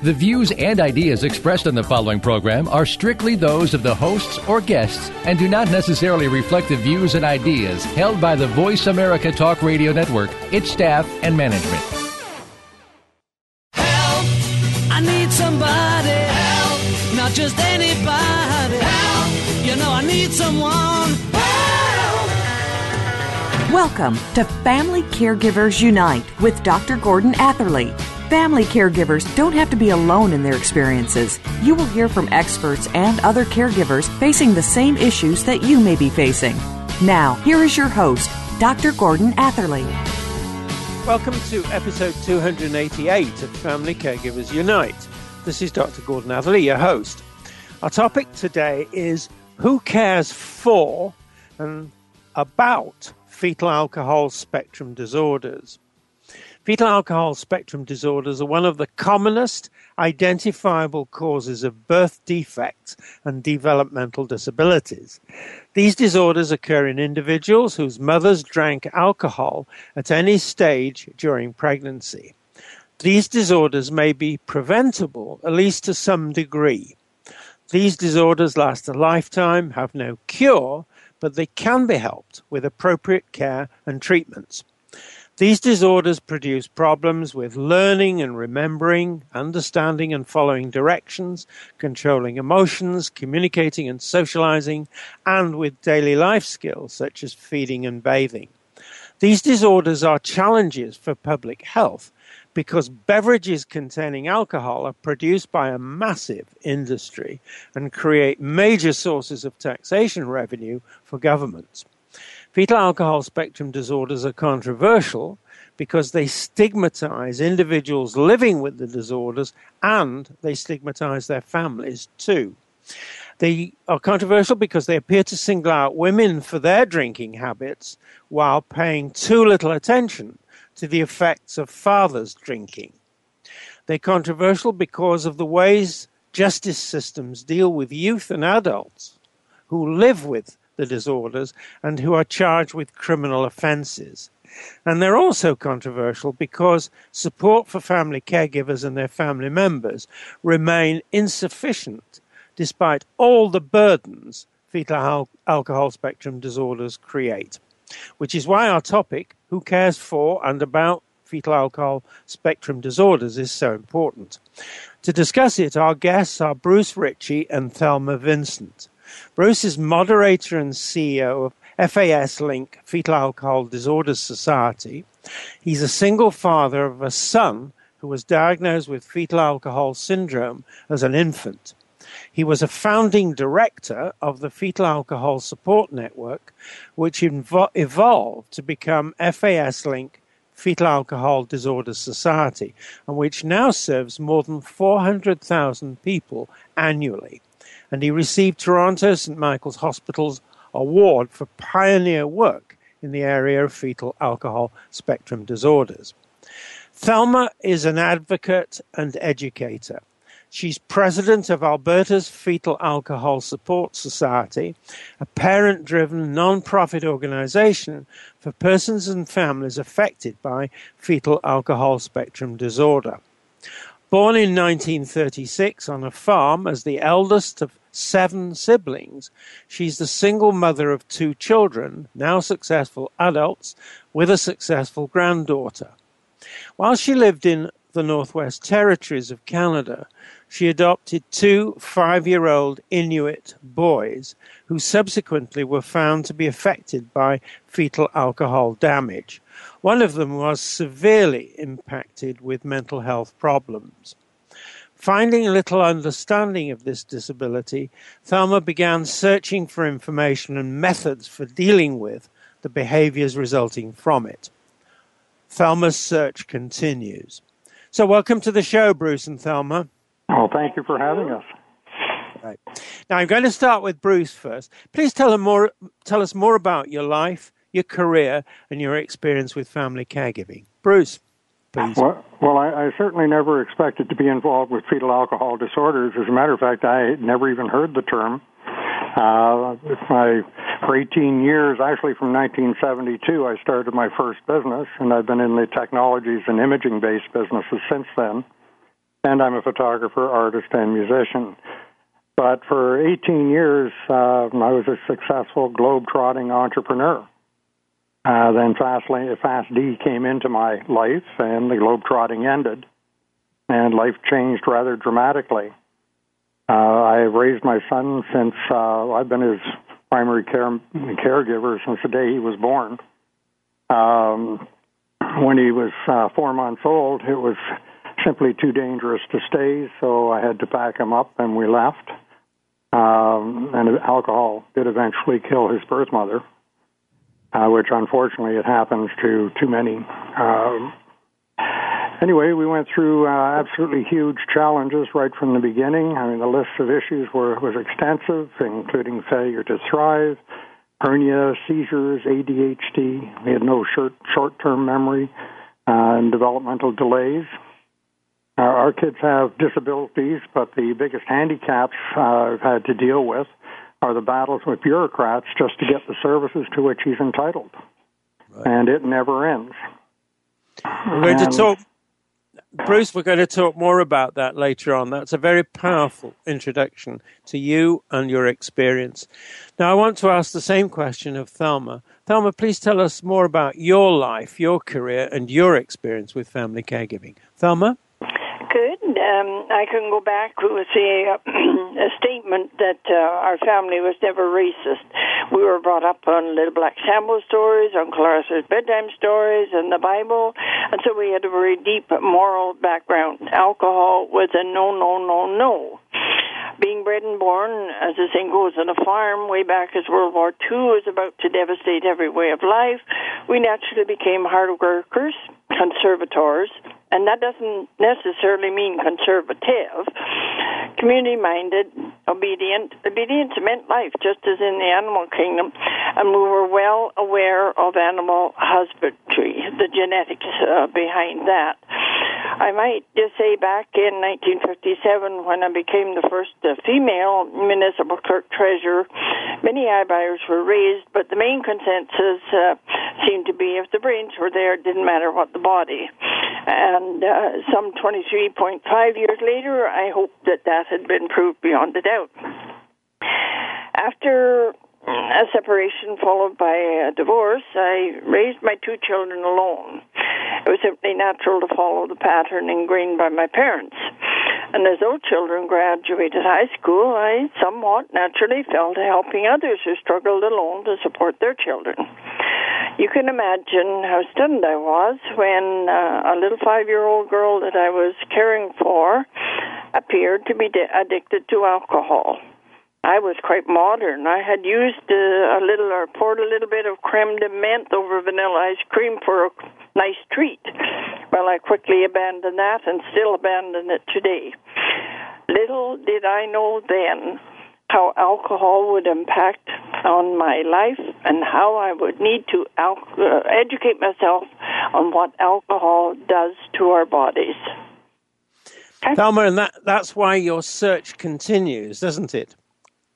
The views and ideas expressed on the following program are strictly those of the hosts or guests and do not necessarily reflect the views and ideas held by the Voice America Talk Radio Network, its staff, and management. Help! I need somebody. Help! Not just anybody. Help! You know I need someone. Help! Welcome to Family Caregivers Unite with Dr. Gordon Atherley. Family caregivers don't have to be alone in their experiences. You will hear from experts and other caregivers facing the same issues that you may be facing. Now, here is your host, Dr. Gordon Atherley. Welcome to episode 288 of Family Caregivers Unite. This is Dr. Gordon Atherley, your host. Our topic today is who cares for and about fetal alcohol spectrum disorders. Fetal alcohol spectrum disorders are one of the commonest identifiable causes of birth defects and developmental disabilities. These disorders occur in individuals whose mothers drank alcohol at any stage during pregnancy. These disorders may be preventable, at least to some degree. These disorders last a lifetime, have no cure, but they can be helped with appropriate care and treatments. These disorders produce problems with learning and remembering, understanding and following directions, controlling emotions, communicating and socializing, and with daily life skills such as feeding and bathing. These disorders are challenges for public health because beverages containing alcohol are produced by a massive industry and create major sources of taxation revenue for governments. Fetal alcohol spectrum disorders are controversial because they stigmatize individuals living with the disorders and they stigmatize their families too. They are controversial because they appear to single out women for their drinking habits while paying too little attention to the effects of fathers drinking. They're controversial because of the ways justice systems deal with youth and adults who live with the disorders and who are charged with criminal offenses. And they're also controversial because support for family caregivers and their family members remain insufficient despite all the burdens fetal alcohol spectrum disorders create. Which is why our topic, Who Cares For and About Fetal Alcohol Spectrum Disorders, is so important. To discuss it, our guests are Bruce Ritchie and Thelma Vincent. Bruce is moderator and CEO of FAS Link Fetal Alcohol Disorders Society. He's a single father of a son who was diagnosed with fetal alcohol syndrome as an infant. He was a founding director of the Fetal Alcohol Support Network, which invo- evolved to become FAS Link Fetal Alcohol Disorders Society, and which now serves more than 400,000 people annually and he received Toronto St. Michael's Hospital's award for pioneer work in the area of fetal alcohol spectrum disorders. Thelma is an advocate and educator. She's president of Alberta's Fetal Alcohol Support Society, a parent driven non profit organization for persons and families affected by fetal alcohol spectrum disorder. Born in 1936 on a farm as the eldest of seven siblings, she's the single mother of two children, now successful adults, with a successful granddaughter. While she lived in the Northwest Territories of Canada, she adopted two five year old Inuit boys who subsequently were found to be affected by fetal alcohol damage. One of them was severely impacted with mental health problems. Finding little understanding of this disability, Thelma began searching for information and methods for dealing with the behaviors resulting from it. Thelma's search continues. So, welcome to the show, Bruce and Thelma. Oh, thank you for having us. Right. Now, I'm going to start with Bruce first. Please tell, more, tell us more about your life, your career and your experience with family caregiving. Bruce, please. Well, well I, I certainly never expected to be involved with fetal alcohol disorders. As a matter of fact, I never even heard the term. Uh, my, for 18 years, actually from 1972, I started my first business, and I've been in the technologies and imaging based businesses since then. And I'm a photographer, artist, and musician. But for 18 years, uh, I was a successful globe-trotting entrepreneur. Uh, then Fast, FASD came into my life, and the globe-trotting ended, and life changed rather dramatically. Uh, I've raised my son since uh, I've been his primary care caregiver since the day he was born. Um, when he was uh, four months old, it was simply too dangerous to stay, so I had to pack him up, and we left. Um, and alcohol did eventually kill his birth mother, uh, which unfortunately it happens to too many. Um, anyway, we went through uh, absolutely huge challenges right from the beginning. I mean, the list of issues were was extensive, including failure to thrive, hernia, seizures, ADHD. We had no short short term memory, uh, and developmental delays. Uh, our kids have disabilities, but the biggest handicaps uh, I've had to deal with are the battles with bureaucrats just to get the services to which he's entitled. Right. And it never ends. We're going and, to talk, Bruce, we're going to talk more about that later on. That's a very powerful introduction to you and your experience. Now, I want to ask the same question of Thelma. Thelma, please tell us more about your life, your career, and your experience with family caregiving. Thelma? Good. Um, I can go back say uh, a statement that uh, our family was never racist. We were brought up on Little Black Sambo stories, on Clarissa's bedtime stories, and the Bible, and so we had a very deep moral background. Alcohol was a no, no, no, no. Being bred and born, as the saying goes, on a farm way back as World War II was about to devastate every way of life, we naturally became hard workers, conservators, and that doesn't necessarily mean conservative. Community minded, obedient. Obedience meant life, just as in the animal kingdom, and we were well aware of animal husbandry, the genetics uh, behind that. I might just say back in 1957, when I became the first uh, female municipal clerk treasurer, many eyebrows were raised, but the main consensus uh, seemed to be if the brains were there, it didn't matter what the body. And uh, some 23.5 years later, I hope that that had been proved beyond a doubt. After a separation followed by a divorce, I raised my two children alone. It was simply natural to follow the pattern ingrained by my parents. And as those children graduated high school, I somewhat naturally fell to helping others who struggled alone to support their children. You can imagine how stunned I was when uh, a little five year old girl that I was caring for appeared to be de- addicted to alcohol. I was quite modern. I had used uh, a little or poured a little bit of creme de menthe over vanilla ice cream for a nice treat. Well, I quickly abandoned that and still abandon it today. Little did I know then how alcohol would impact on my life and how I would need to al- uh, educate myself on what alcohol does to our bodies. Thelma, and that, that's why your search continues, doesn't it?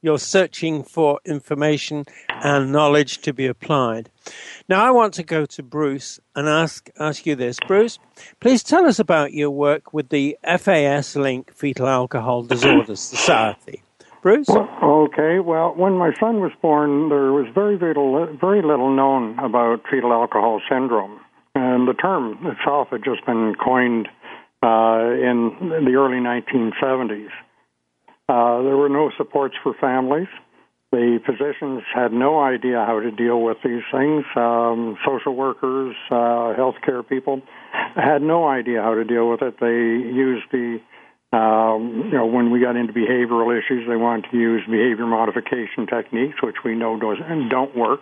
You're searching for information and knowledge to be applied. Now, I want to go to Bruce and ask ask you this, Bruce. Please tell us about your work with the FAS Link Fetal Alcohol Disorders Society. Bruce. Well, okay. Well, when my son was born, there was very little very little known about fetal alcohol syndrome, and the term itself had just been coined uh, in the early 1970s. Uh, there were no supports for families. The physicians had no idea how to deal with these things. Um, social workers, uh, healthcare people had no idea how to deal with it. They used the, um, you know, when we got into behavioral issues, they wanted to use behavior modification techniques, which we know doesn't, don't work.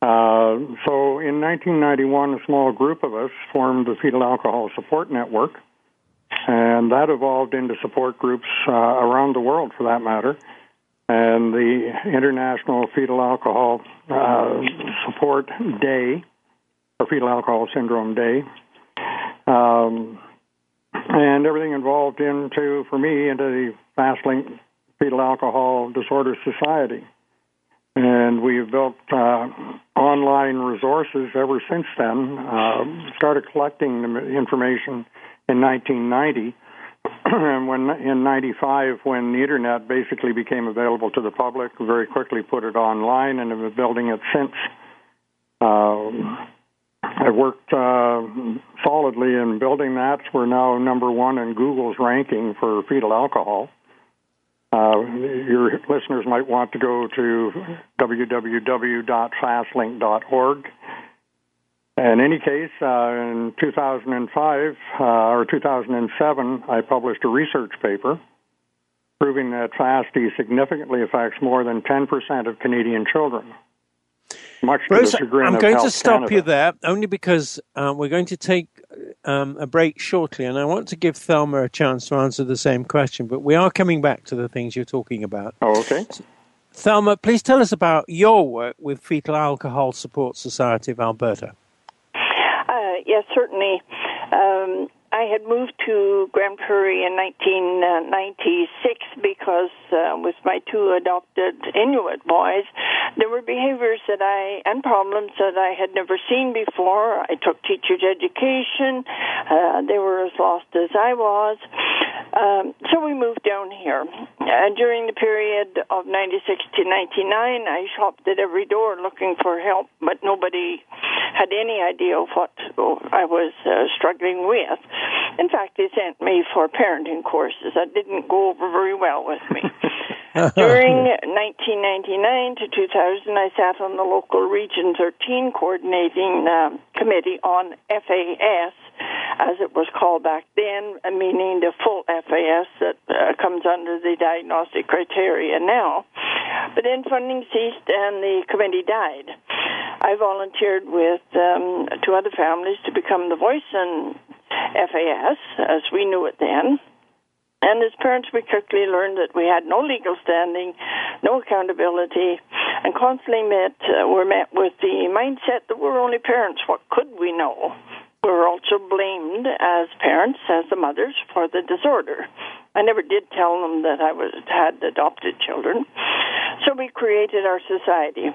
Uh, so in 1991, a small group of us formed the Fetal Alcohol Support Network and that evolved into support groups uh, around the world, for that matter. and the International Fetal Alcohol uh, Support Day, or Fetal Alcohol Syndrome Day. Um, and everything involved into, for me, into the FASlink Fetal Alcohol Disorder Society. And we've built uh, online resources ever since then. Uh, started collecting the information in 1990. and when in 95, when the internet basically became available to the public, very quickly put it online and have been building it since. Uh, I've worked uh, solidly in building that. We're now number one in Google's ranking for fetal alcohol. Uh, your listeners might want to go to www.faslink.org. In any case, uh, in 2005 uh, or 2007, I published a research paper proving that FASD significantly affects more than 10% of Canadian children. Much Bruce, to the chagrin I'm going to stop Canada. you there only because um, we're going to take um, a break shortly, and I want to give Thelma a chance to answer the same question. But we are coming back to the things you're talking about. Oh, okay. Thelma, please tell us about your work with Fetal Alcohol Support Society of Alberta. Yes, certainly. Um, I had moved to Grande Prairie in 1996 because uh, with my two adopted Inuit boys, there were behaviors that I and problems that I had never seen before. I took teachers education; uh, they were as lost as I was. Um, so we moved down here. Uh, during the period of 96 to 99, I shopped at every door looking for help, but nobody had any idea of what I was uh, struggling with. In fact, they sent me for parenting courses. That didn't go over very well with me. During 1999 to 2000, I sat on the local Region 13 coordinating um, committee on FAS, as it was called back then, meaning the full FAS that uh, comes under the diagnostic criteria now. But then funding ceased and the committee died. I volunteered with um, two other families to become the voice in FAS, as we knew it then. And as parents, we quickly learned that we had no legal standing, no accountability, and constantly met uh, were met with the mindset that we're only parents. What could we know? We were also blamed as parents, as the mothers, for the disorder. I never did tell them that I was had adopted children, so we created our society.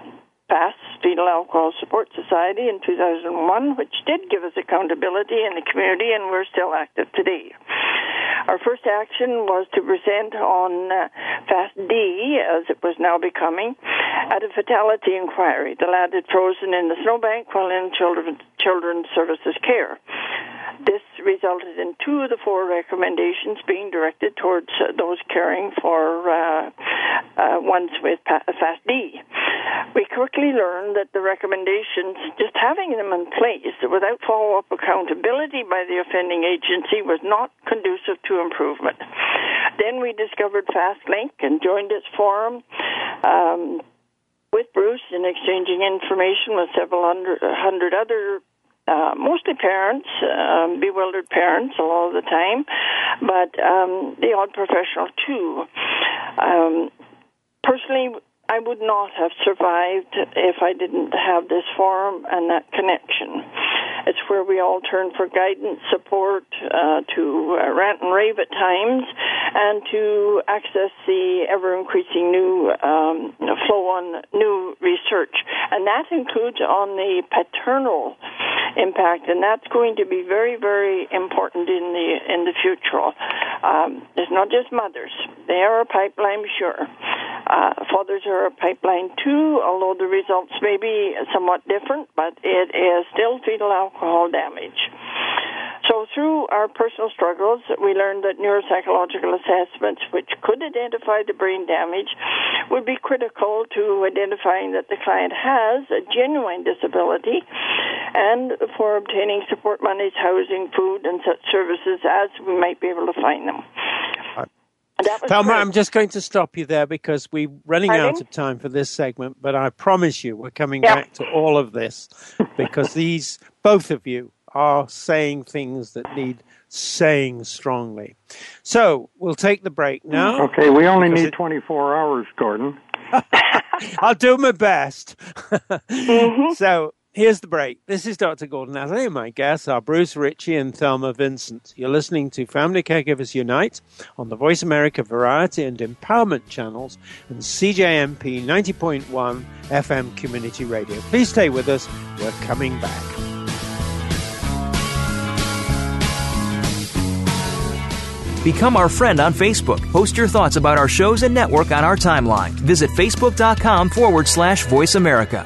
FAST, Fetal Alcohol Support Society, in 2001, which did give us accountability in the community, and we're still active today. Our first action was to present on uh, FASD, as it was now becoming, at a fatality inquiry. The lad had frozen in the snowbank while in children, Children's Services care. This resulted in two of the four recommendations being directed towards uh, those caring for uh, uh, ones with pa- FASD. We quickly learned that the recommendations, just having them in place without follow up accountability by the offending agency, was not conducive to improvement. Then we discovered FASlink and joined its forum. Um, with Bruce in exchanging information with several hundred, hundred other uh, mostly parents, um, bewildered parents a lot of the time, but um, the odd professional too. Um, personally, I would not have survived if I didn't have this forum and that connection. It's where we all turn for guidance, support, uh, to uh, rant and rave at times, and to access the ever increasing new um, flow on new research. And that includes on the paternal impact, and that's going to be very, very important in the in the future. Um, it's not just mothers; they are a pipeline, sure. Uh, fathers are a pipeline too, although the results may be somewhat different, but it is still fetal alcohol damage. So, through our personal struggles, we learned that neuropsychological assessments, which could identify the brain damage, would be critical to identifying that the client has a genuine disability and for obtaining support monies, housing, food, and such services as we might be able to find them. That Thelma, great. I'm just going to stop you there because we're running Pardon? out of time for this segment, but I promise you we're coming Yeah. back to all of this because these, both of you, are saying things that need saying strongly. So we'll take the break now. Okay, we only need it- 24 hours, Gordon. I'll do my best. Mm-hmm. So here's the break. This is Dr. Gordon Atherley, and my guests are Bruce Ritchie and Thelma Vincent. You're listening to Family Caregivers Unite on the Voice America Variety and Empowerment channels and CJMP 90.1 FM Community Radio. Please stay with us. We're coming back. Become our friend on Facebook. Post your thoughts about our shows and network on our timeline. Visit facebook.com forward slash voice America.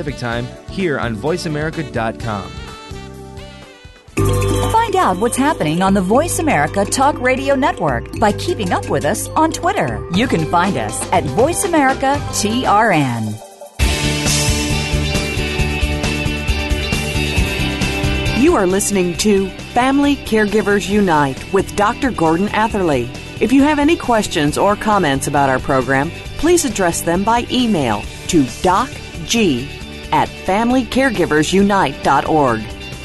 Time here on VoiceAmerica.com. Find out what's happening on the Voice America Talk Radio Network by keeping up with us on Twitter. You can find us at VoiceAmericaTRN. You are listening to Family Caregivers Unite with Dr. Gordon Atherley. If you have any questions or comments about our program, please address them by email to docg at familycaregiversunite.org.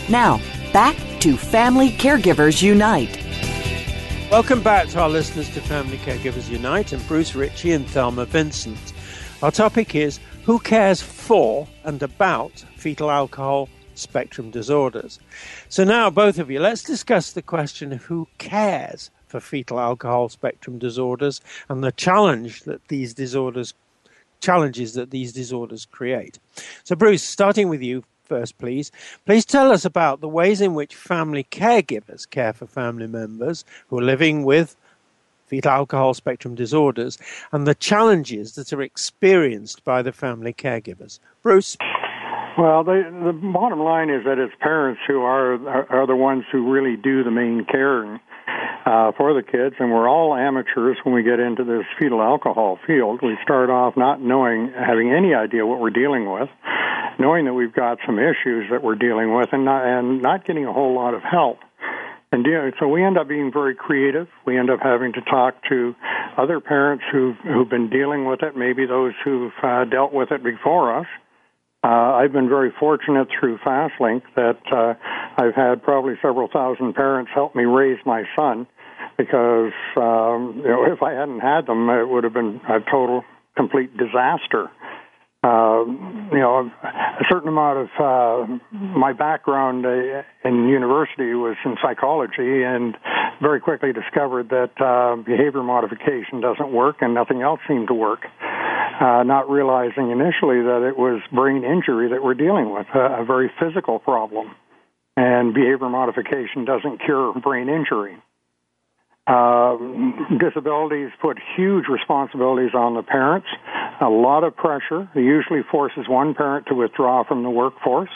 Now, back to Family Caregivers Unite. Welcome back to our listeners to Family Caregivers Unite and Bruce Ritchie and Thelma Vincent. Our topic is Who Cares for and About Fetal Alcohol Spectrum Disorders? So, now, both of you, let's discuss the question of who cares for fetal alcohol spectrum disorders and the challenge that these disorders challenges that these disorders create. So, Bruce, starting with you first, please. Please tell us about the ways in which family caregivers care for family members who are living with fetal alcohol spectrum disorders and the challenges that are experienced by the family caregivers. Bruce? Well, the the bottom line is that it's parents who are are, are the ones who really do the main caring uh, for the kids, and we're all amateurs when we get into this fetal alcohol field. We start off not knowing, having any idea what we're dealing with, knowing that we've got some issues that we're dealing with, and not and not getting a whole lot of help. And deal- so we end up being very creative. We end up having to talk to other parents who've who've been dealing with it, maybe those who've uh, dealt with it before us. Uh, I've been very fortunate through FASlink that uh, I've had probably several thousand parents help me raise my son because um, you know if I hadn't had them, it would have been a total, complete disaster. Uh, you know, a certain amount of uh, my background uh, in university was in psychology, and very quickly discovered that uh, behavior modification doesn't work, and nothing else seemed to work. Uh, not realizing initially that it was brain injury that we're dealing with, a, a very physical problem, and behavior modification doesn't cure brain injury. Uh, disabilities put huge responsibilities on the parents, a lot of pressure. It usually forces one parent to withdraw from the workforce,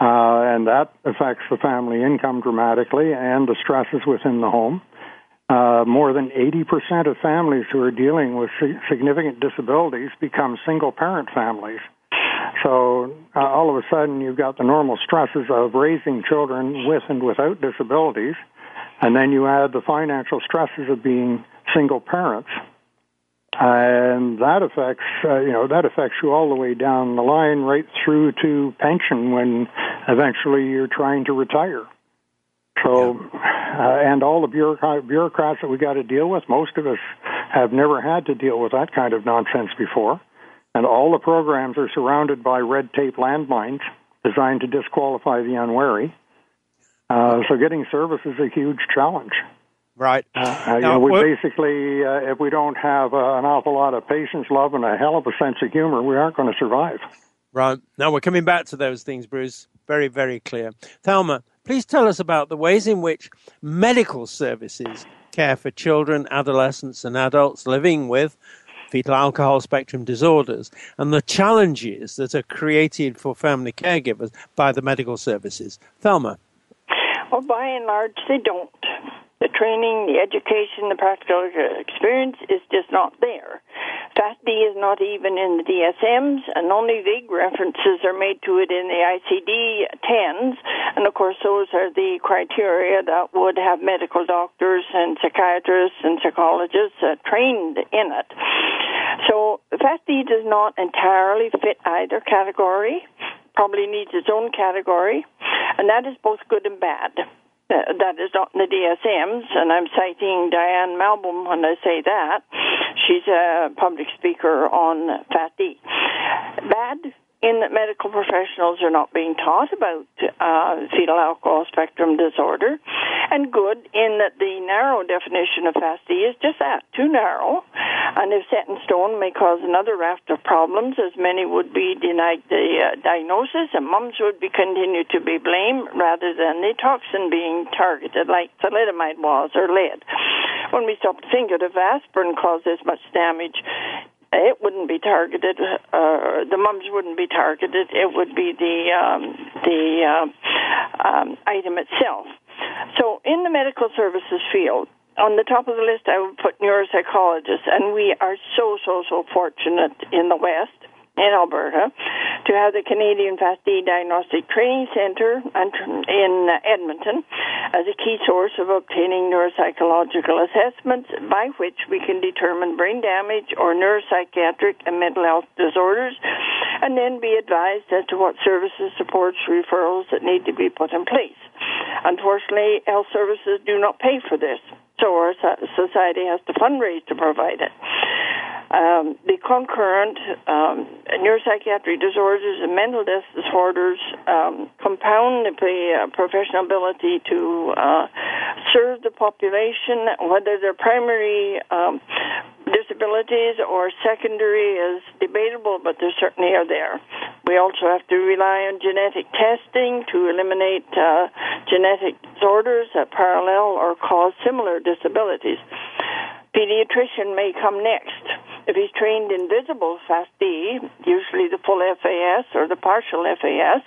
uh, and that affects the family income dramatically and the stresses within the home. Uh, more than 80% of families who are dealing with significant disabilities become single parent families. So uh, all of a sudden, you've got the normal stresses of raising children with and without disabilities, and then you add the financial stresses of being single parents, and that affects uh, you know that affects you all the way down the line, right through to pension when eventually you're trying to retire. So, uh, and all the bureaucrat, bureaucrats that we got to deal with, most of us have never had to deal with that kind of nonsense before. And all the programs are surrounded by red tape landmines designed to disqualify the unwary. Uh, so getting service is a huge challenge. Right. Uh, you Now, know, we what- basically, uh, if we don't have uh, an awful lot of patience, love, and a hell of a sense of humor, we aren't going to survive. Right. Now we're coming back to those things, Bruce. Very, very clear. Thelma, please tell us about the ways in which medical services care for children, adolescents, and adults living with fetal alcohol spectrum disorders and the challenges that are created for family caregivers by the medical services. Thelma. Well, by and large, they don't. The training, the education, the practical experience is just not there. FASD is not even in the DSMs, and only vague references are made to it in the ICD 10s. And of course, those are the criteria that would have medical doctors and psychiatrists and psychologists uh, trained in it. So FASD does not entirely fit either category, probably needs its own category, and that is both good and bad. That is not in the DSMs, and I'm citing Diane Malbin when I say that. She's a public speaker on FASD. Bad in that medical professionals are not being taught about uh, fetal alcohol spectrum disorder, and good in that the narrow definition of FASD is just that, too narrow, and if set in stone may cause another raft of problems, as many would be denied the uh, diagnosis, and mums would be continued to be blamed rather than the toxin being targeted, like thalidomide was or lead. When we stop to think that if aspirin causes much damage, it wouldn't be targeted. Uh, the mums wouldn't be targeted. It would be the um, the uh, um, item itself. So, in the medical services field, on the top of the list, I would put neuropsychologists, and we are so so so fortunate in the West in Alberta to have the Canadian FASD Diagnostic Training Centre in Edmonton as a key source of obtaining neuropsychological assessments by which we can determine brain damage or neuropsychiatric and mental health disorders and then be advised as to what services, supports, referrals that need to be put in place. Unfortunately, health services do not pay for this, so our society has to fundraise to provide it. Um, the concurrent um, neuropsychiatric disorders and mental disorders um, compound the uh, professional ability to uh, serve the population, whether they're primary um, disabilities or secondary is debatable, but they certainly are there. We also have to rely on genetic testing to eliminate uh, genetic disorders that parallel or cause similar disabilities. Pediatrician may come next. If he's trained in visible FASD, usually the full FAS or the partial FAS,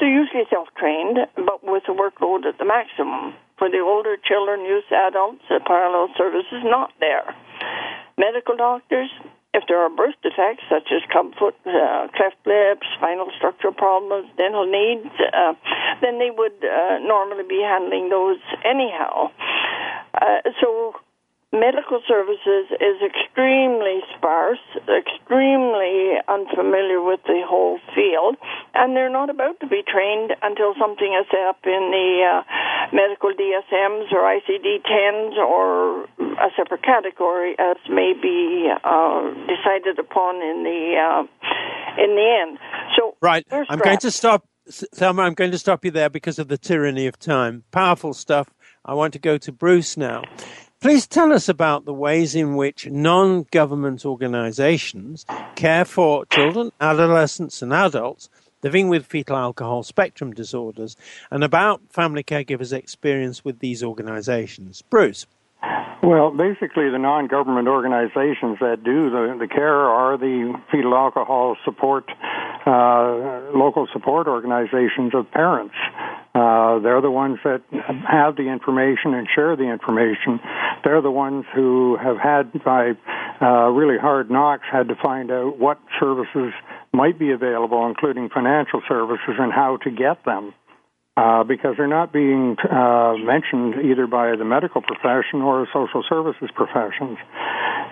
they're usually self-trained, but with a workload at the maximum. For the older children, youth, adults, the parallel service is not there. Medical doctors, if there are birth defects such as uh, cleft lips, spinal structural problems, dental needs, uh, then they would uh, normally be handling those anyhow. Uh, so medical services is extremely sparse, extremely unfamiliar with the whole field, and they're not about to be trained until something is set up in the uh, medical DSMs or ICD 10s or a separate category as may be uh, decided upon in the uh, in the end. So right, I'm going to stop. Thelma, I'm going to stop you there because of the tyranny of time. Powerful stuff. I want to go to Bruce now. Please tell us about the ways in which non government organizations care for children, adolescents, and adults living with fetal alcohol spectrum disorders and about family caregivers' experience with these organizations. Bruce. Well, basically, the non government organizations that do the, the care are the fetal alcohol support, uh, local support organizations of parents. Uh, they're the ones that have the information and share the information. They're the ones who have had, by uh, really hard knocks, had to find out what services might be available, including financial services, and how to get them uh, because they're not being uh, mentioned either by the medical profession or social services professions.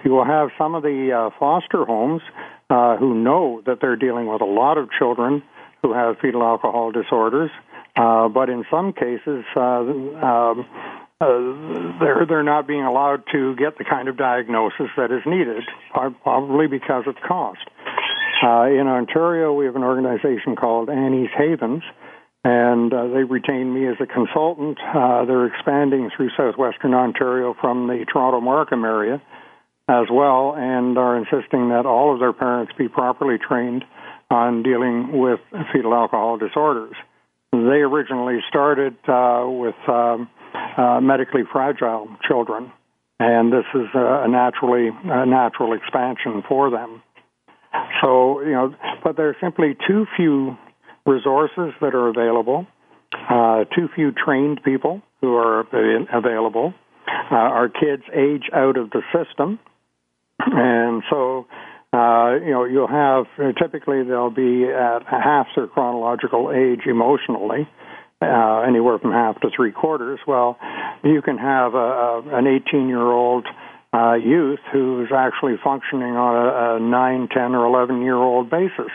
You will have some of the uh, foster homes uh, who know that they're dealing with a lot of children who have fetal alcohol disorders, uh, but in some cases, uh, um, uh, they're they're not being allowed to get the kind of diagnosis that is needed, probably because of cost. Uh, in Ontario, we have an organization called Annie's Havens, and uh, they retained me as a consultant. They're expanding through southwestern Ontario from the Toronto Markham area as well, and are insisting that all of their parents be properly trained on dealing with fetal alcohol disorders. They originally started uh, with um, uh, medically fragile children, and this is a naturally a natural expansion for them. So you know, but there are simply too few resources that are available, uh, too few trained people who are available. Uh, our kids age out of the system, and so uh, you know, you'll have typically they'll be at half their chronological age emotionally, uh, anywhere from half to three quarters. Well, you can have a, a, an 18 year old uh, youth who's actually functioning on a, a 9, 10, or 11 year old basis,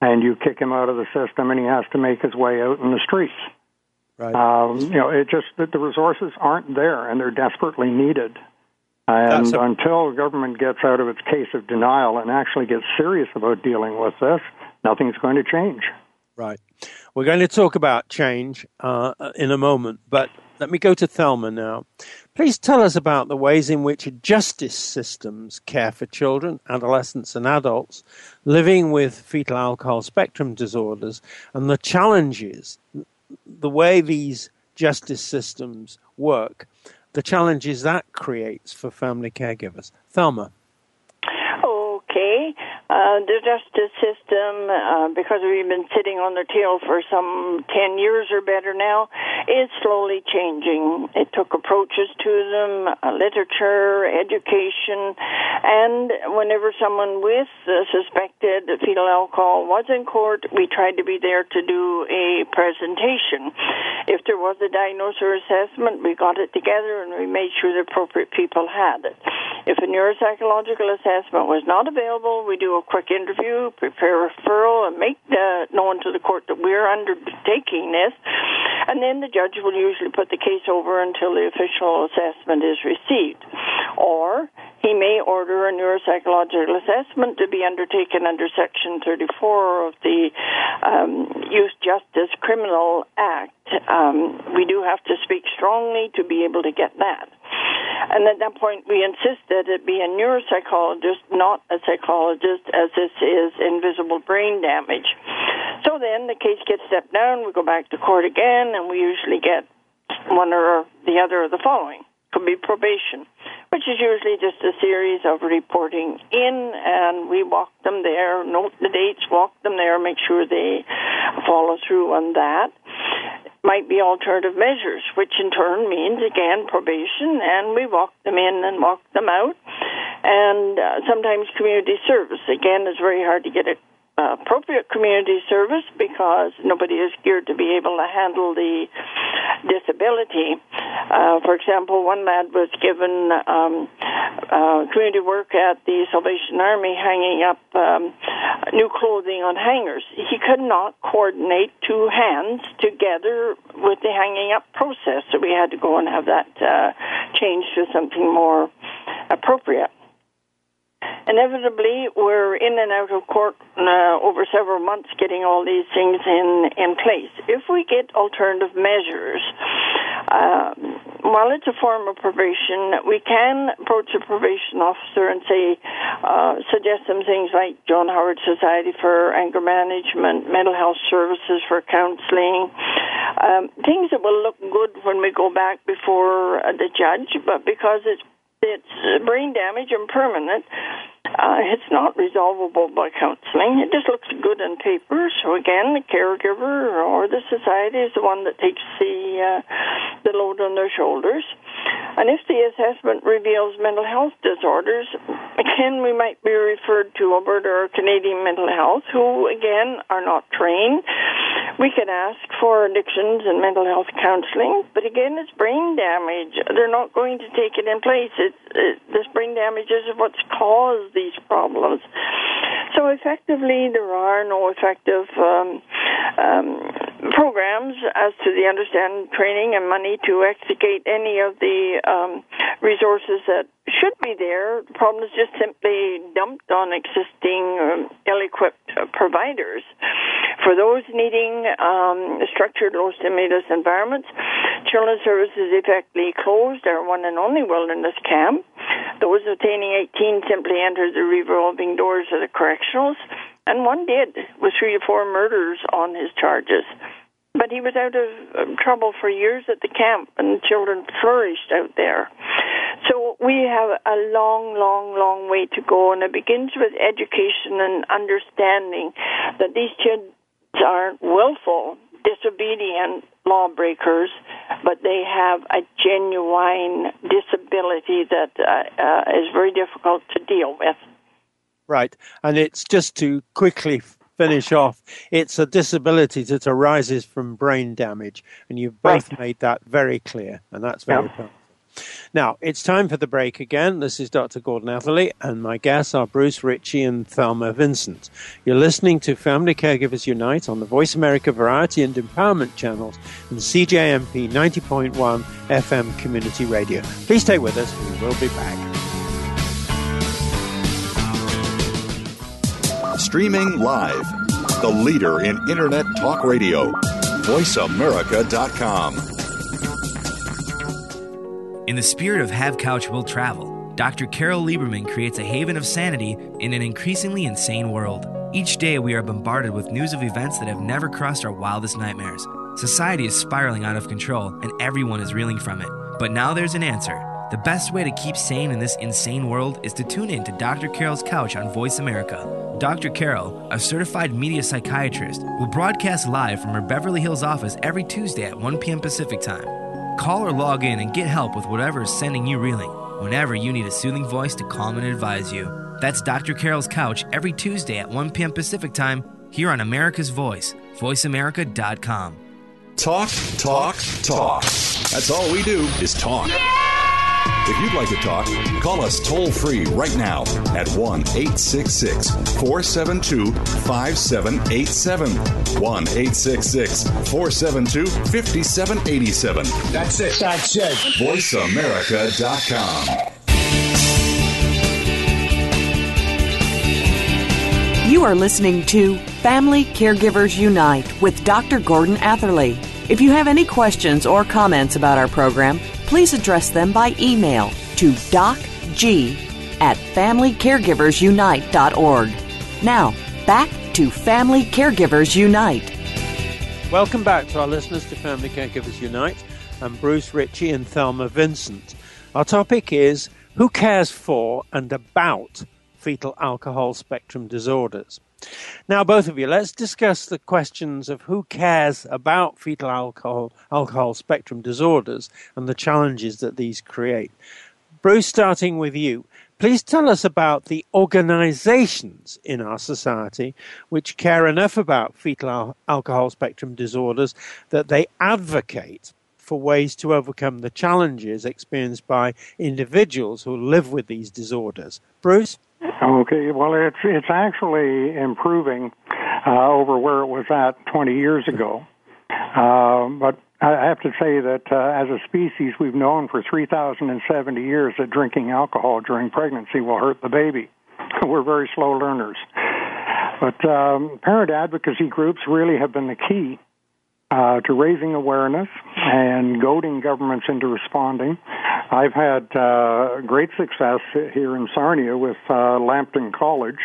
and you kick him out of the system, and he has to make his way out in the streets. Right. Um, you know, it just that the resources aren't there, and they're desperately needed. And a- until government gets out of its case of denial and actually gets serious about dealing with this, nothing's going to change. Right. We're going to talk about change uh, in a moment, but let me go to Thelma now. Please tell us about the ways in which justice systems care for children, adolescents, and adults living with fetal alcohol spectrum disorders and the challenges, the way these justice systems work the challenges that creates for family caregivers. Thelma. Uh, the justice system, uh, because we've been sitting on their tail for some 10 years or better now, is slowly changing. It took approaches to them, uh, literature, education, and whenever someone with suspected fetal alcohol was in court, we tried to be there to do a presentation. If there was a diagnosis or assessment, we got it together and we made sure the appropriate people had it. If a neuropsychological assessment was not available, we do a quick interview, prepare a referral, and make uh, known to the court that we're undertaking this. And then the judge will usually put the case over until the official assessment is received. Or he may order a neuropsychological assessment to be undertaken under Section 34 of the um, Youth Justice Criminal Act. Um, we do have to speak strongly to be able to get that. And at that point, we insist that it be a neuropsychologist, not a psychologist, as this is invisible brain damage. So then the case gets stepped down, we go back to court again, and we usually get one or the other of the following. Could be probation, which is usually just a series of reporting in, and we walk them there, note the dates, walk them there, make sure they follow through on that might be alternative measures, which in turn means again probation, and we walk them in and walk them out. And uh, sometimes community service. Again, is very hard to get it appropriate community service because nobody is geared to be able to handle the disability. Uh, for example, one lad was given um, uh, community work at the Salvation Army hanging up um, new clothing on hangers. He could not coordinate two hands together with the hanging up process, so we had to go and have that uh, changed to something more appropriate. Inevitably, we're in and out of court uh, over several months getting all these things in, in place. If we get alternative measures, uh, while it's a form of probation, we can approach a probation officer and say, uh, suggest some things like John Howard Society for Anger Management, mental health services for counseling, um, things that will look good when we go back before uh, the judge, but because it's it's brain damage and permanent. Uh, it's not resolvable by counseling. It just looks good on paper. So again, the caregiver or the society is the one that takes the uh, the load on their shoulders. And if the assessment reveals mental health disorders, again, we might be referred to Alberta or Canadian Mental Health, who again are not trained. We can ask for addictions and mental health counseling, but again, it's brain damage. They're not going to take it in place. It's, it, this brain damage is what's caused these problems. So effectively, there are no effective um, um, programs as to the understanding, training, and money to execute any of the um, resources that should be there. The problem is just simply dumped on existing um, ill-equipped uh, providers. For those needing um, structured low-stimulus environments, Children's Services effectively closed our one and only wilderness camp. Those attaining 18 simply entered the revolving doors of the correctionals, and one did, with three or four murders on his charges. But he was out of trouble for years at the camp, and children flourished out there. So we have a long, long, long way to go, and it begins with education and understanding that these kids aren't willful, disobedient lawbreakers, but they have a genuine disability that uh, uh, is very difficult to deal with. Right, and it's just to quickly finish off, it's a disability that arises from brain damage, and you've both right. made that very clear, and that's very important. Now, it's time for the break again. This is Dr. Gordon Atherley, and my guests are Bruce Ritchie and Thelma Vincent. You're listening to Family Caregivers Unite on the Voice America Variety and Empowerment channels and CJMP 90.1 FM Community Radio. Please stay with us. We will be back. Streaming live, the leader in Internet Talk Radio, VoiceAmerica.com. In the spirit of Have Couch Will Travel, Dr. Carol Lieberman creates a haven of sanity in an increasingly insane world. Each day, we are bombarded with news of events that have never crossed our wildest nightmares. Society is spiraling out of control, and everyone is reeling from it. But now there's an answer. The best way to keep sane in this insane world is to tune in to Dr. Carol's Couch on Voice America. Dr. Carol, a certified media psychiatrist, will broadcast live from her Beverly Hills office every Tuesday at 1 p.m. Pacific Time. Call or log in and get help with whatever is sending you reeling whenever you need a soothing voice to calm and advise you. That's Dr. Carol's Couch every Tuesday at 1 p.m. Pacific Time here on America's Voice, voiceamerica.com. Talk, talk, talk. That's all we do is talk. Yeah! If you'd like to talk, call us toll free right now at 1 866 472 5787. 1 866 472 5787. That's it. That's it. VoiceAmerica.com. You are listening to Family Caregivers Unite with Dr. Gordon Atherley. If you have any questions or comments about our program, please address them by email to docg at familycaregiversunite.org. Now, back to Family Caregivers Unite. Welcome back to our listeners to Family Caregivers Unite. I'm Bruce Ritchie and Thelma Vincent. Our topic is Who Cares For and About Fetal Alcohol Spectrum Disorders? Now, both of you, let's discuss the questions of who cares about fetal alcohol, alcohol spectrum disorders and the challenges that these create. Bruce, starting with you, please tell us about the organizations in our society which care enough about fetal al- alcohol spectrum disorders that they advocate for ways to overcome the challenges experienced by individuals who live with these disorders. Bruce? Okay, well, it's it's actually improving uh, over where it was at 20 years ago. Uh, but I have to say that uh, as a species, we've known for 3,070 years that drinking alcohol during pregnancy will hurt the baby. We're very slow learners. But um, parent advocacy groups really have been the key uh, to raising awareness and goading governments into responding. I've had uh, great success here in Sarnia with uh, Lambton College,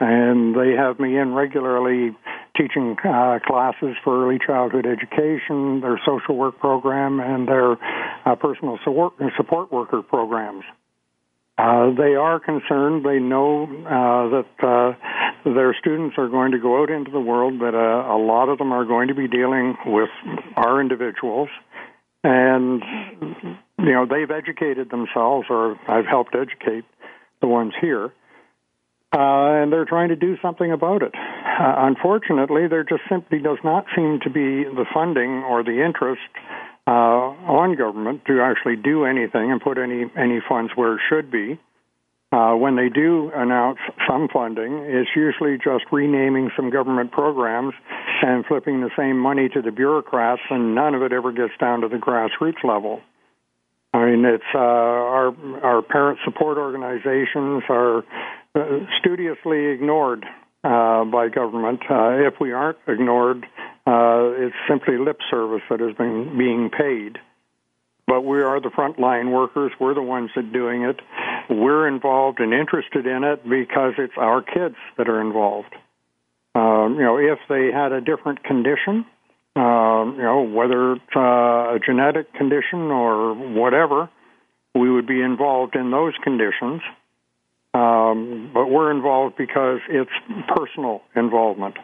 and they have me in regularly teaching uh, classes for early childhood education, their social work program, and their uh, personal support, support worker programs. Uh, they are concerned. They know uh, that uh, their students are going to go out into the world, that uh, a lot of them are going to be dealing with our individuals. And, you know, they've educated themselves, or I've helped educate the ones here. Uh, and they're trying to do something about it. Uh, unfortunately, there just simply does not seem to be the funding or the interest uh, on government to actually do anything and put any any funds where it should be. Uh, when they do announce some funding, it's usually just renaming some government programs and flipping the same money to the bureaucrats, and none of it ever gets down to the grassroots level. I mean, it's uh, our our parent support organizations are uh, studiously ignored uh, by government. Uh, if we aren't ignored, uh, it's simply lip service that has been being paid. But we are the frontline workers. We're the ones that are doing it. We're involved and interested in it because it's our kids that are involved. Um, you know, if they had a different condition, uh, you know, whether it's uh, a genetic condition or whatever, we would be involved in those conditions. Um, but we're involved because it's personal involvement.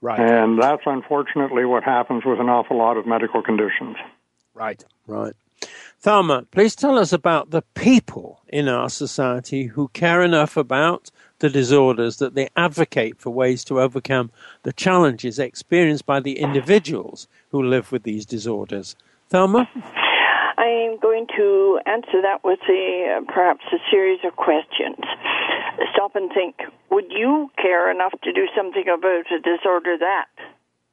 Right. And that's unfortunately what happens with an awful lot of medical conditions. Right. Right. Thelma, please tell us about the people in our society who care enough about the disorders that they advocate for ways to overcome the challenges experienced by the individuals who live with these disorders. Thelma? I'm going to answer that with a perhaps a series of questions. Stop and think. Would you care enough to do something about a disorder that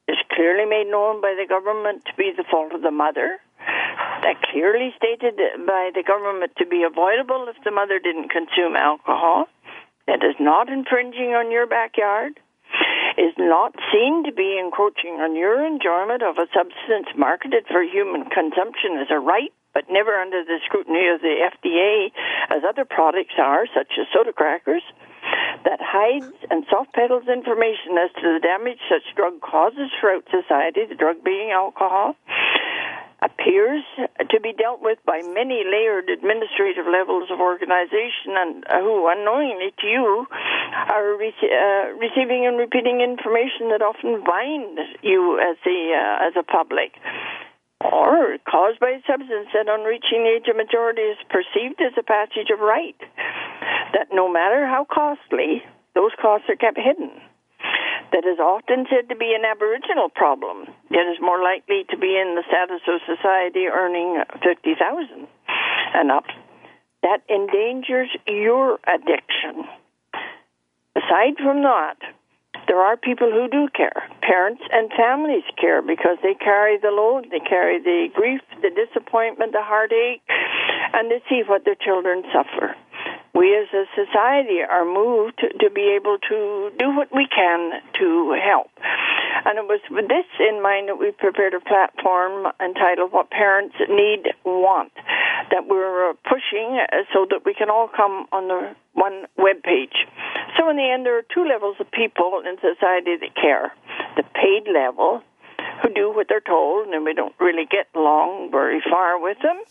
is clearly made known by the government to be the fault of the mother? That clearly stated by the government to be avoidable if the mother didn't consume alcohol? That is not infringing on your backyard? is not seen to be encroaching on your enjoyment of a substance marketed for human consumption as a right, but never under the scrutiny of the FDA as other products are, such as soda crackers, that hides and soft pedals information as to the damage such drug causes throughout society, the drug being alcohol, appears to be dealt with by many layered administrative levels of organization and uh, who unknowingly to you are rec- uh, receiving and repeating information that often bind you as a uh, as a public or caused by a substance that on reaching the age of majority is perceived as a passage of rite that no matter how costly those costs are kept hidden. That is often said to be an Aboriginal problem, yet is more likely to be in the status of society earning 50000 and up, that endangers your addiction. Aside from that, there are people who do care. Parents and families care because they carry the load, they carry the grief, the disappointment, the heartache, and they see what their children suffer we as a society are moved to be able to do what we can to help. And it was with this in mind that we prepared a platform entitled What Parents Need Want that we're pushing uh, so that we can all come on the one web page. So in the end, there are two levels of people in society that care. The paid level, who do what they're told, and we don't really get along very far with them.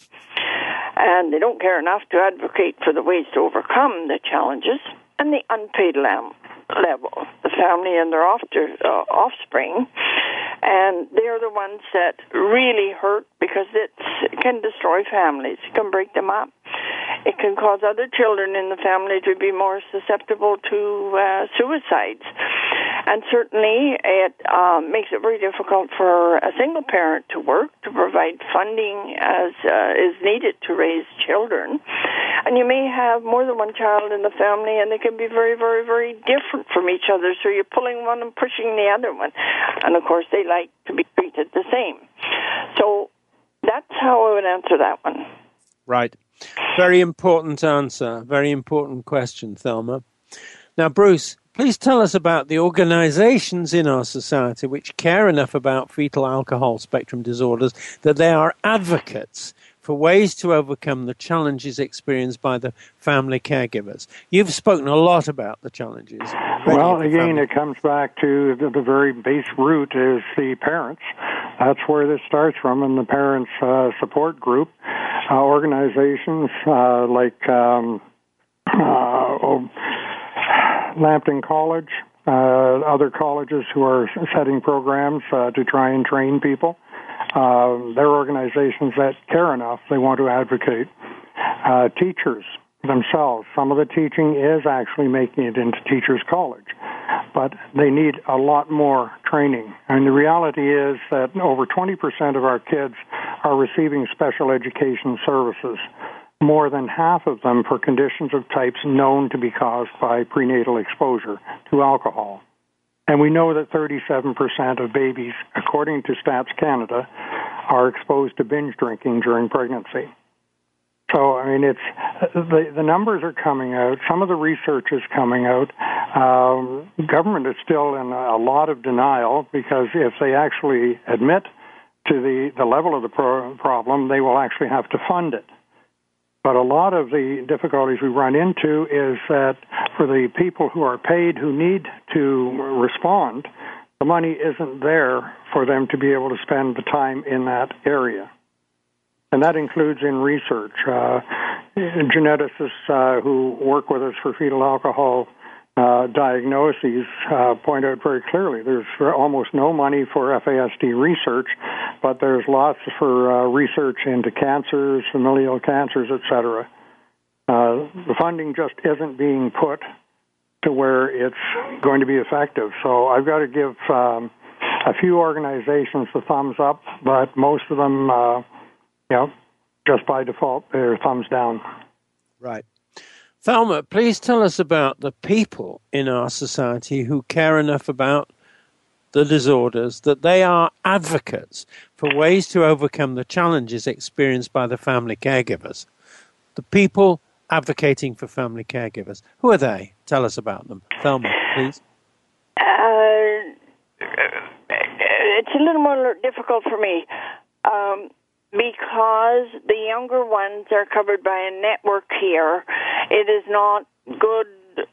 And they don't care enough to advocate for the ways to overcome the challenges. And the unpaid lamb level, the family and their after, uh, offspring, and they're the ones that really hurt because it can destroy families, it can break them up. It can cause other children in the family to be more susceptible to uh, suicides. And certainly, it um, makes it very difficult for a single parent to work to provide funding as uh, is needed to raise children. And you may have more than one child in the family, and they can be very, very, very different from each other. So you're pulling one and pushing the other one. And of course, they like to be treated the same. So that's how I would answer that one. Right. Very important answer. Very important question, Thelma. Now, Bruce, please tell us about the organizations in our society which care enough about fetal alcohol spectrum disorders that they are advocates for ways to overcome the challenges experienced by the family caregivers. You've spoken a lot about the challenges. Well, again, it comes back to the, the, very base root is the parents. That's where this starts from, and the parents' uh, support group uh, organizations uh, like um, uh, oh, Lambton College, uh, other colleges who are setting programs uh, to try and train people. Uh, they're organizations that care enough, they want to advocate. Uh, teachers themselves, some of the teaching is actually making it into teachers' college, but they need a lot more training. And the reality is that over 20% of our kids are receiving special education services, more than half of them for conditions of types known to be caused by prenatal exposure to alcohol. And we know that 37% of babies, according to Stats Canada, are exposed to binge drinking during pregnancy. So, I mean, it's the the numbers are coming out. Some of the research is coming out. Um, government is still in a lot of denial because if they actually admit to the the level of the pro- problem, they will actually have to fund it. But a lot of the difficulties we run into is that for the people who are paid who need to respond, the money isn't there for them to be able to spend the time in that area. and that includes in research. Uh, geneticists uh, who work with us for fetal alcohol uh, diagnoses uh, point out very clearly there's almost no money for FASD research, but there's lots for uh, research into cancers, familial cancers, etc. Uh, the funding just isn't being put to where it's going to be effective. So I've got to give um, a few organizations the thumbs up, but most of them, uh, you know, just by default, they're thumbs down. Right. Thelma, please tell us about the people in our society who care enough about the disorders that they are advocates for ways to overcome the challenges experienced by the family caregivers. The people advocating for family caregivers. Who are they? Tell us about them. Thelma, please. Uh, it's a little more difficult for me. Um, because the younger ones are covered by a network here, it is not good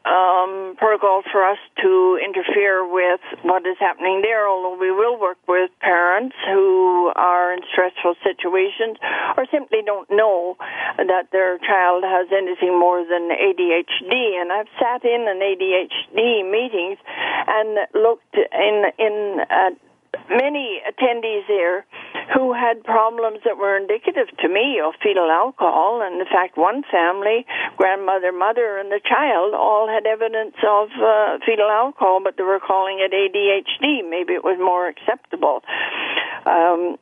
um, protocol for us to interfere with what is happening there, although we will work with parents who are in stressful situations or simply don't know that their child has anything more than ADHD. And I've sat in an ADHD meetings and looked in in at many attendees there who had problems that were indicative to me of fetal alcohol. And in fact, one family, grandmother, mother, and the child all had evidence of uh, fetal alcohol, but they were calling it ADHD. Maybe it was more acceptable. Um,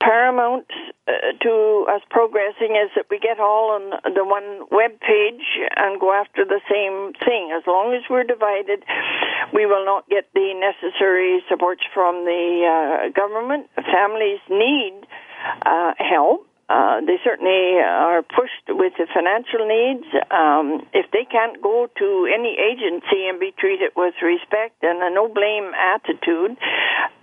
paramount uh, to us progressing is that we get all on the one web page and go after the same thing. As long as we're divided, we will not get the necessary supports from the uh, government. Families need uh, help. Uh, they certainly are pushed with the financial needs. Um, if they can't go to any agency and be treated with respect and a no blame attitude,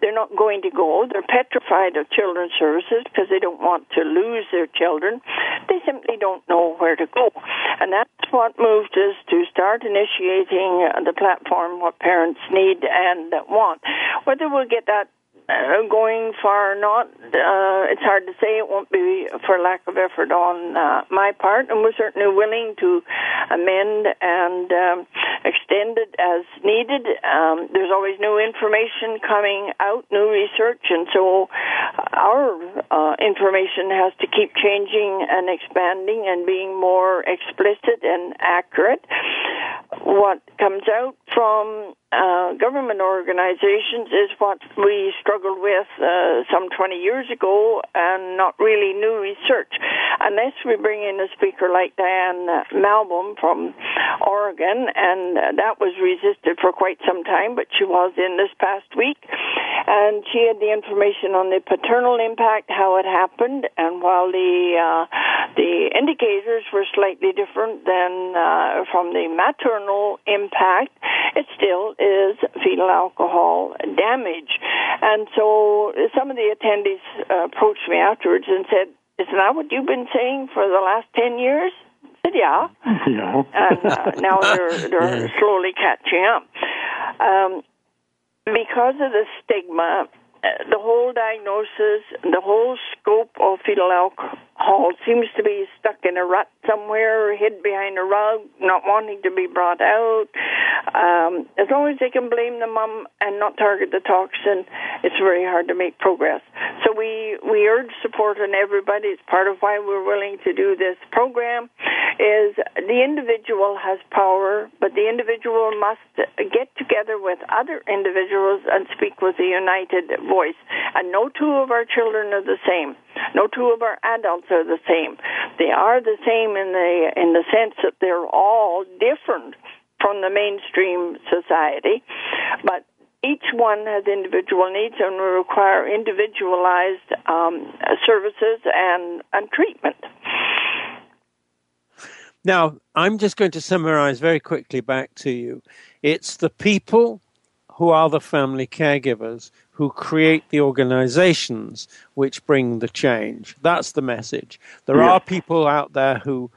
they're not going to go. They're petrified of children's services because they don't want to lose their children. They simply don't know where to go. And that's what moved us to start initiating the platform, what parents need and want. Whether we'll get that uh, going far or not, uh, it's hard to say. It won't be for lack of effort on uh, my part, and we're certainly willing to amend and um, extend it as needed. Um, there's always new information coming out, new research, and so our uh, information has to keep changing and expanding and being more explicit and accurate. What comes out from uh, government organizations is what we struggled with uh, some 20 years ago and not really new research. Unless we bring in a speaker like Diane Malbin from Oregon, and that was resisted for quite some time, but she was in this past week, and she had the information on the paternal impact, how it happened, and while the uh, the indicators were slightly different than uh, from the maternal impact, it still is fetal alcohol damage. And so some of the attendees uh, approached me afterwards and said, Isn't that what you've been saying for the last 10 years? I said, Yeah. Yeah. and uh, now they're, they're slowly catching up. Um, because of the stigma, uh, the whole diagnosis, the whole scope of fetal alcohol seems to be stuck in a rut somewhere, hid behind a rug, not wanting to be brought out. Um, as long as they can blame the mom and not target the toxin, it's very hard to make progress. So we we urge support on everybody. It's part of why we're willing to do this program. Is the individual has power, but the individual must get together with other individuals and speak with a united voice. And no two of our children are the same. No two of our adults are the same. They are the same in the in the sense that they're all different from the mainstream society, but each one has individual needs and will require individualized um, services and, and treatment. Now, I'm just going to summarize very quickly back to you. It's the people who are the family caregivers who create the organizations which bring the change. That's the message. There yeah. are people out there who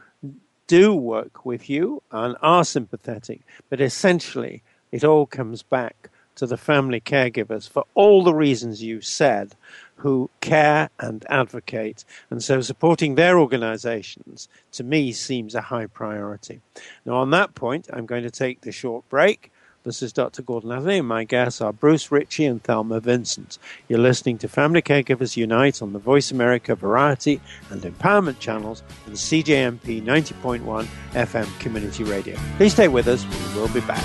do work with you and are sympathetic, but essentially it all comes back to the family caregivers for all the reasons you said who care and advocate. And so supporting their organizations, to me, seems a high priority. Now, on that point, I'm going to take the short break. This is Dr. Gordon Atherley, and my guests are Bruce Ritchie and Thelma Vincent. You're listening to Family Caregivers Unite on the Voice America Variety and Empowerment channels and CJMP 90.1 FM Community Radio. Please stay with us. We will be back.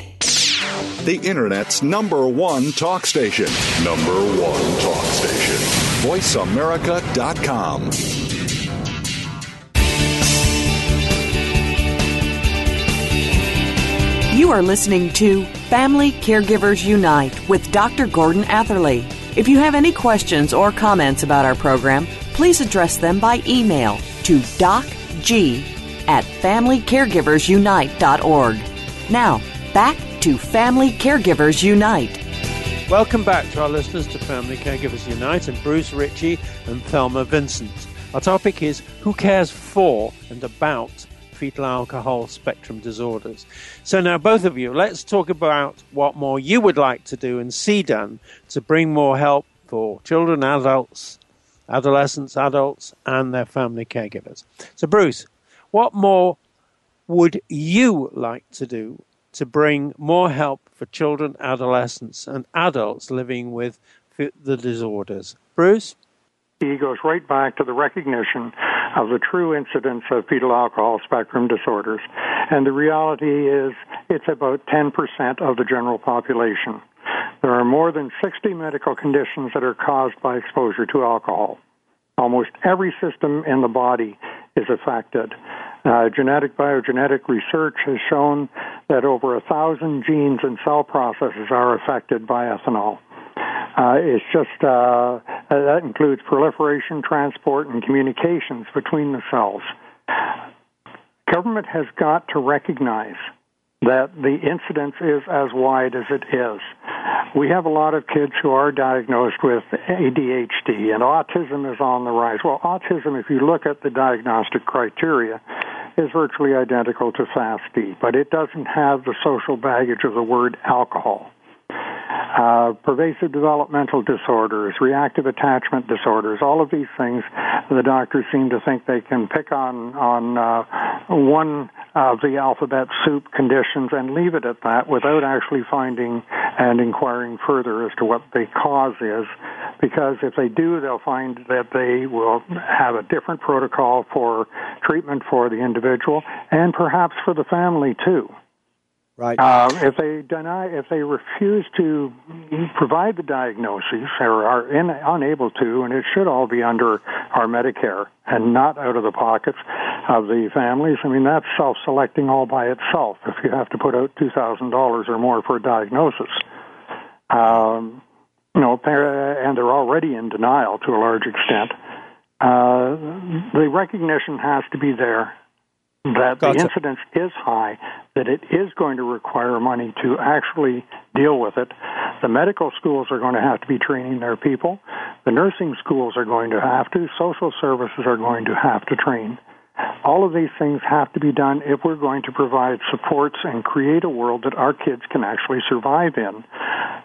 The Internet's number one talk station. Number one talk station. VoiceAmerica.com. You are listening to Family Caregivers Unite with Dr. Gordon Atherley. If you have any questions or comments about our program, please address them by email to docg at familycaregiversunite.org. Now, back to Family Caregivers Unite. Welcome back to our listeners to Family Caregivers Unite and Bruce Ritchie and Thelma Vincent. Our topic is Who Cares For and About Fetal Alcohol Spectrum Disorders. So, now both of you, let's talk about what more you would like to do and see done to bring more help for children, adults, adolescents, adults, and their family caregivers. So, Bruce, what more would you like to do to bring more help for children, adolescents, and adults living with the disorders? Bruce? He goes right back to the recognition of the true incidence of fetal alcohol spectrum disorders. And the reality is it's about 10% of the general population. There are more than 60 medical conditions that are caused by exposure to alcohol. Almost every system in the body is affected. Uh, genetic biogenetic research has shown that over a thousand genes and cell processes are affected by ethanol. Uh, it's just uh, that includes proliferation, transport, and communications between the cells. Government has got to recognize that the incidence is as wide as it is. We have a lot of kids who are diagnosed with ADHD, and autism is on the rise. Well, autism, if you look at the diagnostic criteria, is virtually identical to FASD, but it doesn't have the social baggage of the word alcohol. Uh, pervasive developmental disorders, reactive attachment disorders, all of these things, the doctors seem to think they can pick on on uh, one of the alphabet soup conditions and leave it at that without actually finding and inquiring further as to what the cause is. Because if they do, they'll find that they will have a different protocol for treatment for the individual and perhaps for the family too. Right. Uh, if they deny, if they refuse to provide the diagnosis or are in, unable to, and it should all be under our Medicare and not out of the pockets of the families. I mean, that's self-selecting all by itself. If you have to put out two thousand dollars or more for a diagnosis, um, you know, and they're already in denial to a large extent. Uh, the recognition has to be there that Gotcha. the incidence is high, that it is going to require money to actually deal with it. The medical schools are going to have to be training their people. The nursing schools are going to have to. Social services are going to have to train. All of these things have to be done if we're going to provide supports and create a world that our kids can actually survive in.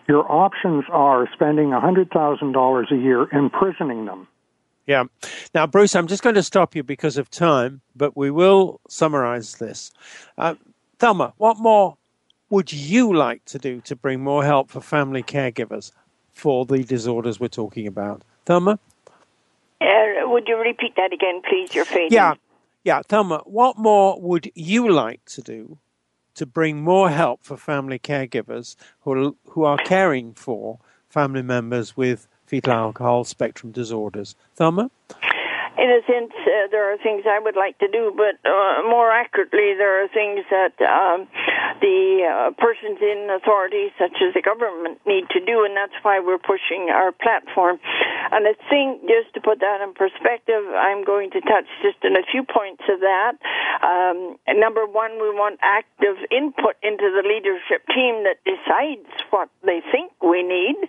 Your options are spending $100,000 a year imprisoning them. Yeah. Now, Bruce, I'm just going to stop you because of time, but we will summarize this. Uh, Thelma, what more would you like to do to bring more help for family caregivers for the disorders we're talking about? Thelma? Uh, would you repeat that again, please? You're fading. Yeah. Yeah. Thelma, what more would you like to do to bring more help for family caregivers who who are caring for family members with fetal alcohol spectrum disorders. Thelma? In a sense, uh, there are things I would like to do, but uh, more accurately, there are things that um, the uh, persons in authority, such as the government, need to do, and that's why we're pushing our platform. And I think, just to put that in perspective, I'm going to touch just on a few points of that. Um, number one, we want active input into the leadership team that decides what they think we need,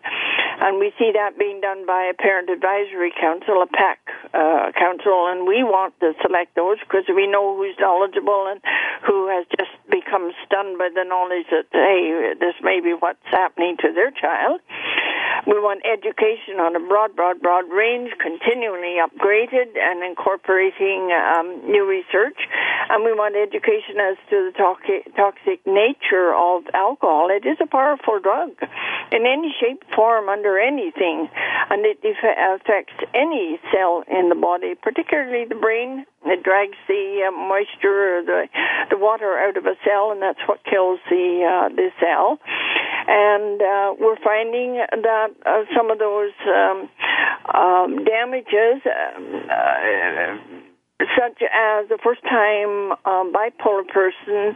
and we see that being done by a parent advisory council, a PAC uh, council, and we want to select those because we know who's knowledgeable and who has just become stunned by the knowledge that hey, this may be what's happening to their child. We want education on a broad, broad, broad range, continually upgraded and incorporating um, new research. And we want education as to the toxic nature of alcohol. It is a powerful drug in any shape, form, under anything, and it affects any cell in the body, particularly the brain. It drags the uh, moisture or the the water out of a cell, and that's what kills the uh, the cell. And uh, we're finding that uh, some of those um, um, damages. Um, uh, such as the first time um, bipolar person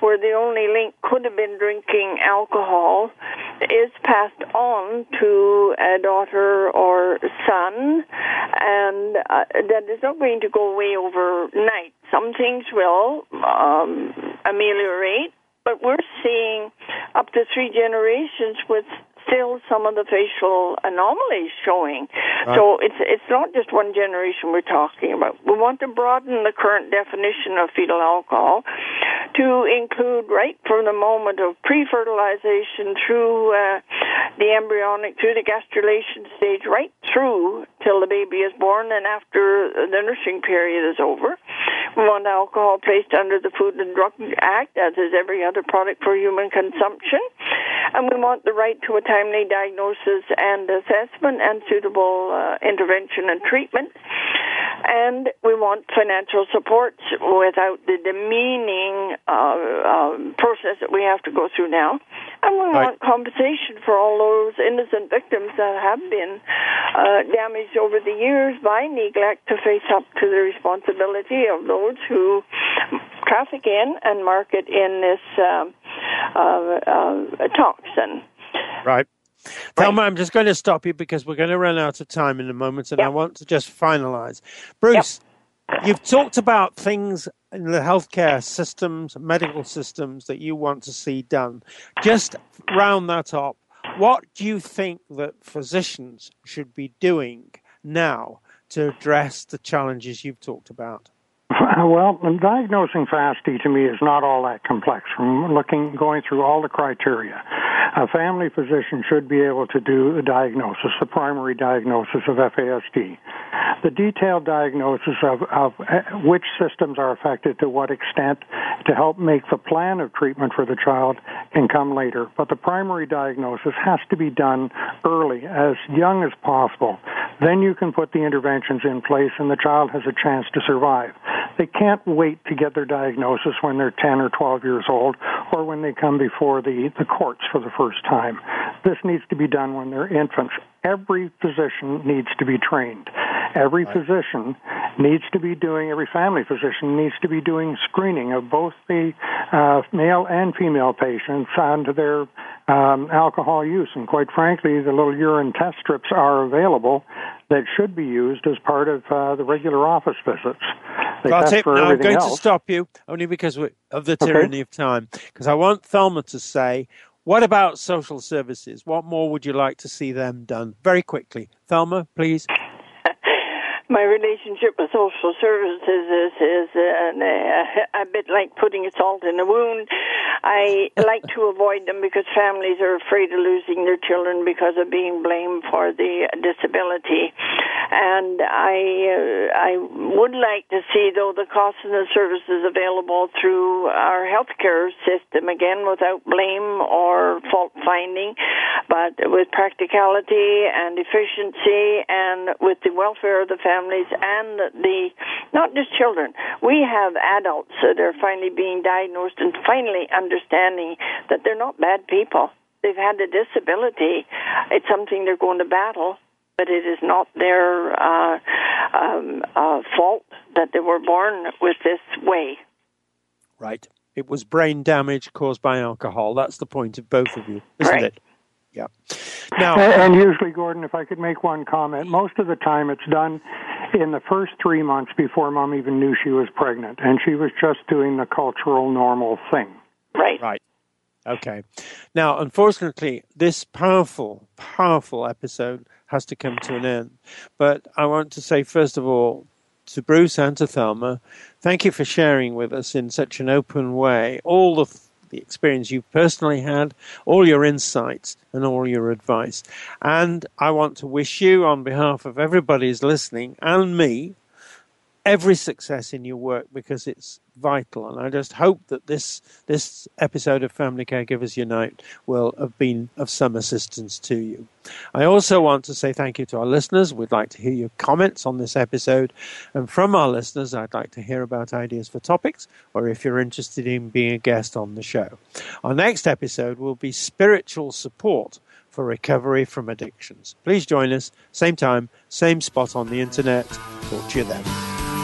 where the only link could have been drinking alcohol is passed on to a daughter or son and uh, that is not going to go away overnight. Some things will um, ameliorate but we're seeing up to three generations with still some of the facial anomalies showing. Right. So it's it's not just one generation we're talking about. We want to broaden the current definition of fetal alcohol to include right from the moment of pre-fertilization through uh, the embryonic, through the gastrulation stage, right through till the baby is born and after the nursing period is over. We want alcohol placed under the Food and Drug Act, as is every other product for human consumption. And we want the right to a timely diagnosis and assessment and suitable uh, intervention and treatment. And we want financial support without the demeaning uh, uh, process that we have to go through now. And we right. want compensation for all those innocent victims that have been uh, damaged over the years by neglect to face up to the responsibility of those who traffic in and market in this um, uh, uh, toxin. Right. Thelma, I'm just going to stop you because we're going to run out of time in a moment, and yep. I want to just finalize. Bruce, yep. you've talked about things in the healthcare systems, medical systems that you want to see done. Just round that up, what do you think that physicians should be doing now to address the challenges you've talked about? Well, diagnosing FASD to me is not all that complex. From looking, going through all the criteria, a family physician should be able to do the diagnosis, the primary diagnosis of FASD. The detailed diagnosis of, of uh, which systems are affected to what extent to help make the plan of treatment for the child can come later. But the primary diagnosis has to be done early, as young as possible. Then you can put the interventions in place and the child has a chance to survive. They can't wait to get their diagnosis when they're 10 or 12 years old or when they come before the, the courts for the first time. This needs to be done when they're infants. Every physician needs to be trained. Every right. physician needs to be doing, every family physician needs to be doing screening of both the uh, male and female patients onto their um, alcohol use. And quite frankly, the little urine test strips are available that should be used as part of uh, the regular office visits. They That's it. Now I'm going else. to stop you only because of the tyranny okay. of time. Because I want Thelma to say, what about social services? What more would you like to see them done? Very quickly. Thelma, please my relationship with social services is is uh, a bit like putting salt in a wound. I like to avoid them because families are afraid of losing their children because of being blamed for the disability, and I uh, I would like to see though the costs and the services available through our healthcare system again without blame or fault finding, but with practicality and efficiency and with the welfare of the family families and the not just children. We have adults that are finally being diagnosed and finally understanding that they're not bad people. They've had a disability. It's something they're going to battle but it is not their uh, um, uh, fault that they were born with this way. Right. It was brain damage caused by alcohol. That's the point of both of you, isn't Right. it? Yeah. Now, and usually, Gordon, if I could make one comment, most of the time it's done in the first three months before mom even knew she was pregnant, and she was just doing the cultural normal thing. Right. Right. Okay. Now, unfortunately, this powerful, powerful episode has to come to an end. But I want to say, first of all, to Bruce and to Thelma, thank you for sharing with us in such an open way all the, the experience you've personally had, all your insights, and all your advice. And I want to wish you, on behalf of everybody who's listening and me, every success in your work because it's vital. And I just hope that this this episode of Family Caregivers Unite will have been of some assistance to you. I also want to say thank you to our listeners. We'd like to hear your comments on this episode. And from our listeners, I'd like to hear about ideas for topics or if you're interested in being a guest on the show. Our next episode will be spiritual support for recovery from addictions. Please join us, same time, same spot on the internet. Talk to you then.